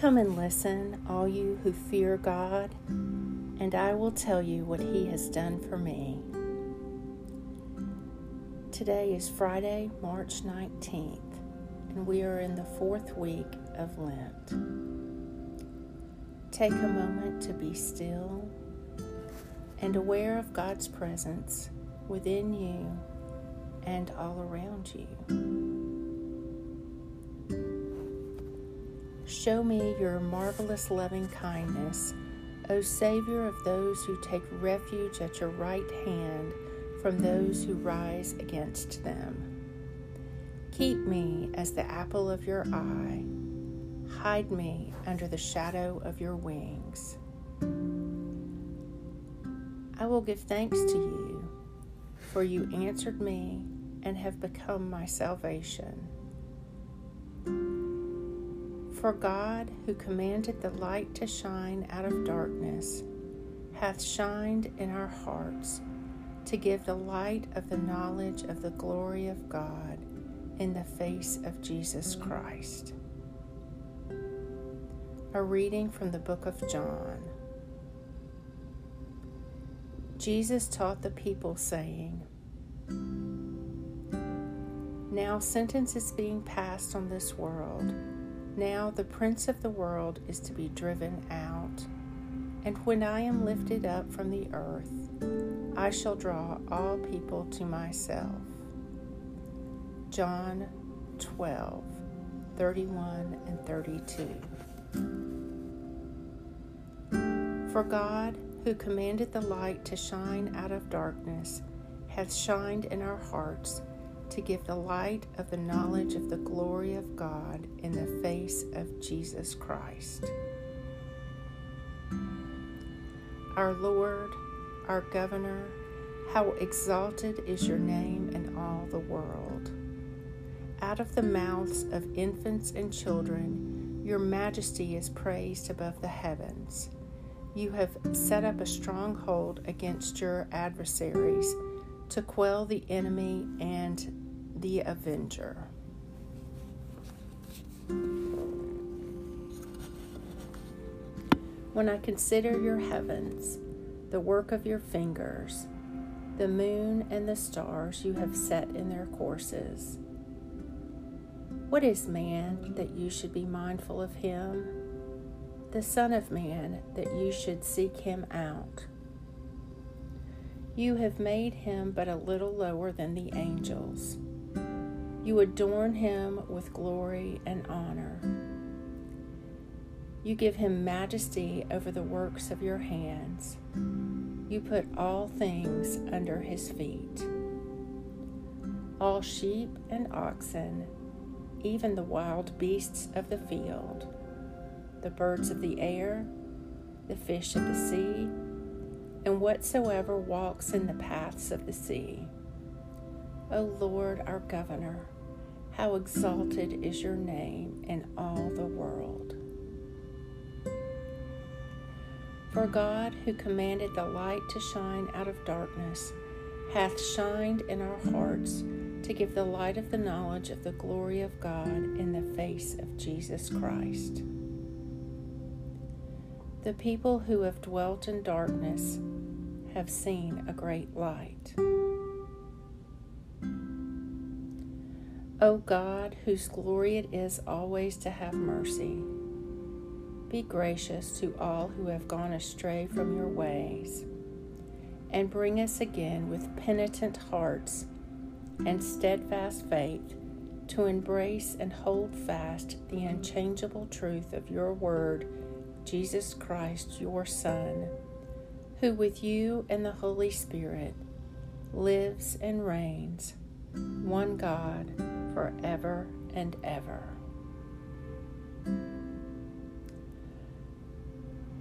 Come and listen, all you who fear God, and I will tell you what He has done for me. Today is Friday, March 19th, and we are in the fourth week of Lent. Take a moment to be still and aware of God's presence within you and all around you. Show me your marvelous loving kindness, O Savior of those who take refuge at your right hand from those who rise against them. Keep me as the apple of your eye. Hide me under the shadow of your wings. I will give thanks to you, for you answered me and have become my salvation. For God, who commanded the light to shine out of darkness, hath shined in our hearts to give the light of the knowledge of the glory of God in the face of Jesus Christ. A reading from the book of John. Jesus taught the people, saying, Now sentence is being passed on this world now the prince of the world is to be driven out. And when I am lifted up from the earth, I shall draw all people to myself. John 12, 31 and 32. For God, who commanded the light to shine out of darkness, hath shined in our hearts to give the light of the knowledge of the glory of God in the face of Jesus Christ. Our Lord, our Governor, how exalted is your name in all the world. Out of the mouths of infants and children, your majesty is praised above the heavens. You have set up a stronghold against your adversaries to quell the enemy and the Avenger. When I consider your heavens, the work of your fingers, the moon and the stars you have set in their courses, what is man that you should be mindful of him? The Son of Man that you should seek him out? You have made him but a little lower than the angels. You adorn him with glory and honor. You give him majesty over the works of your hands. You put all things under his feet. All sheep and oxen, even the wild beasts of the field, the birds of the air, the fish of the sea, and whatsoever walks in the paths of the sea O Lord, our governor, how exalted is your name in all the world. For God, who commanded the light to shine out of darkness, hath shined in our hearts to give the light of the knowledge of the glory of God in the face of Jesus Christ. The people who have dwelt in darkness have seen a great light. O God, whose glory it is always to have mercy, be gracious to all who have gone astray from your ways, and bring us again with penitent hearts and steadfast faith to embrace and hold fast the unchangeable truth of your word, Jesus Christ, your Son, who with you and the Holy Spirit lives and reigns, one God forever and ever.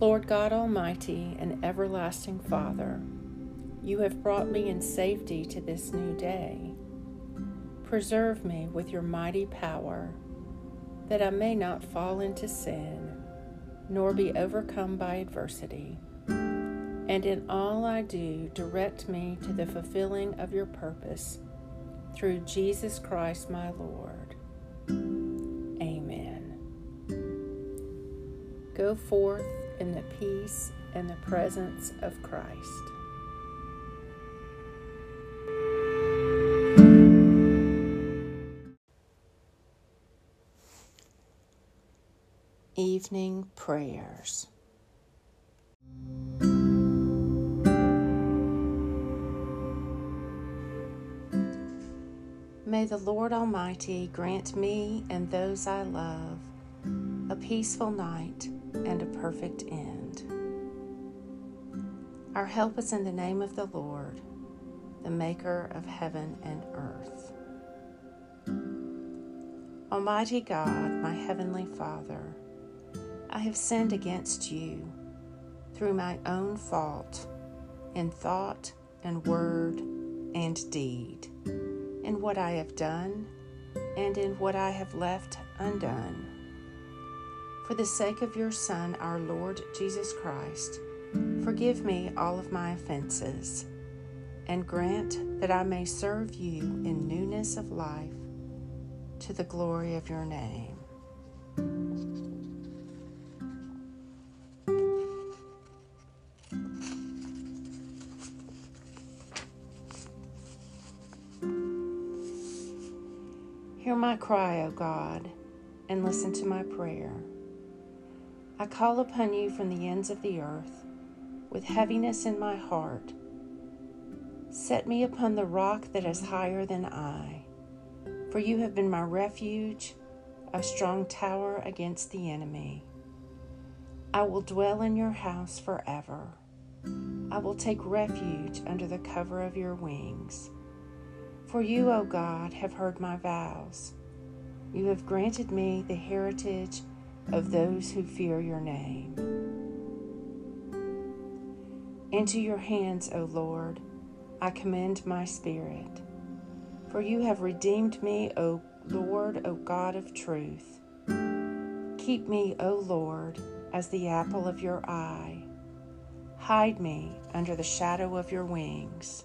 Lord God Almighty and everlasting Father, you have brought me in safety to this new day. Preserve me with your mighty power, that I may not fall into sin, nor be overcome by adversity. And in all I do, direct me to the fulfilling of your purpose through Jesus Christ my Lord. Amen. Go forth in the peace and the presence of Christ. Evening Prayers. May the Lord Almighty grant me and those I love a peaceful night and a perfect end. Our help is in the name of the Lord, the Maker of heaven and earth. Almighty God, my Heavenly Father, I have sinned against you through my own fault in thought and word and deed in what I have done and in what I have left undone. For the sake of your Son, our Lord Jesus Christ, forgive me all of my offenses, and grant that I may serve you in newness of life to the glory of your name. Hear my cry, O God, and listen to my prayer. I call upon you from the ends of the earth with heaviness in my heart. Set me upon the rock that is higher than I, for you have been my refuge, a strong tower against the enemy. I will dwell in your house forever. I will take refuge under the cover of your wings. For you, O God, have heard my vows. You have granted me the heritage of those who fear your name. Into your hands, O Lord, I commend my spirit. For you have redeemed me, O Lord, O God of truth. Keep me, O Lord, as the apple of your eye. Hide me under the shadow of your wings.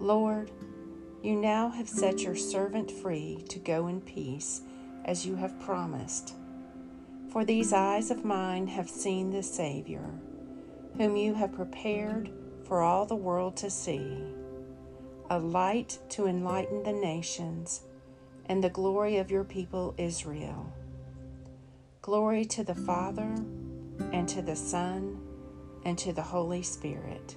Lord, you now have set your servant free to go in peace as you have promised. For these eyes of mine have seen the Savior, whom you have prepared for all the world to see, a light to enlighten the nations and the glory of your people Israel. Glory to the Father, and to the Son, and to the Holy Spirit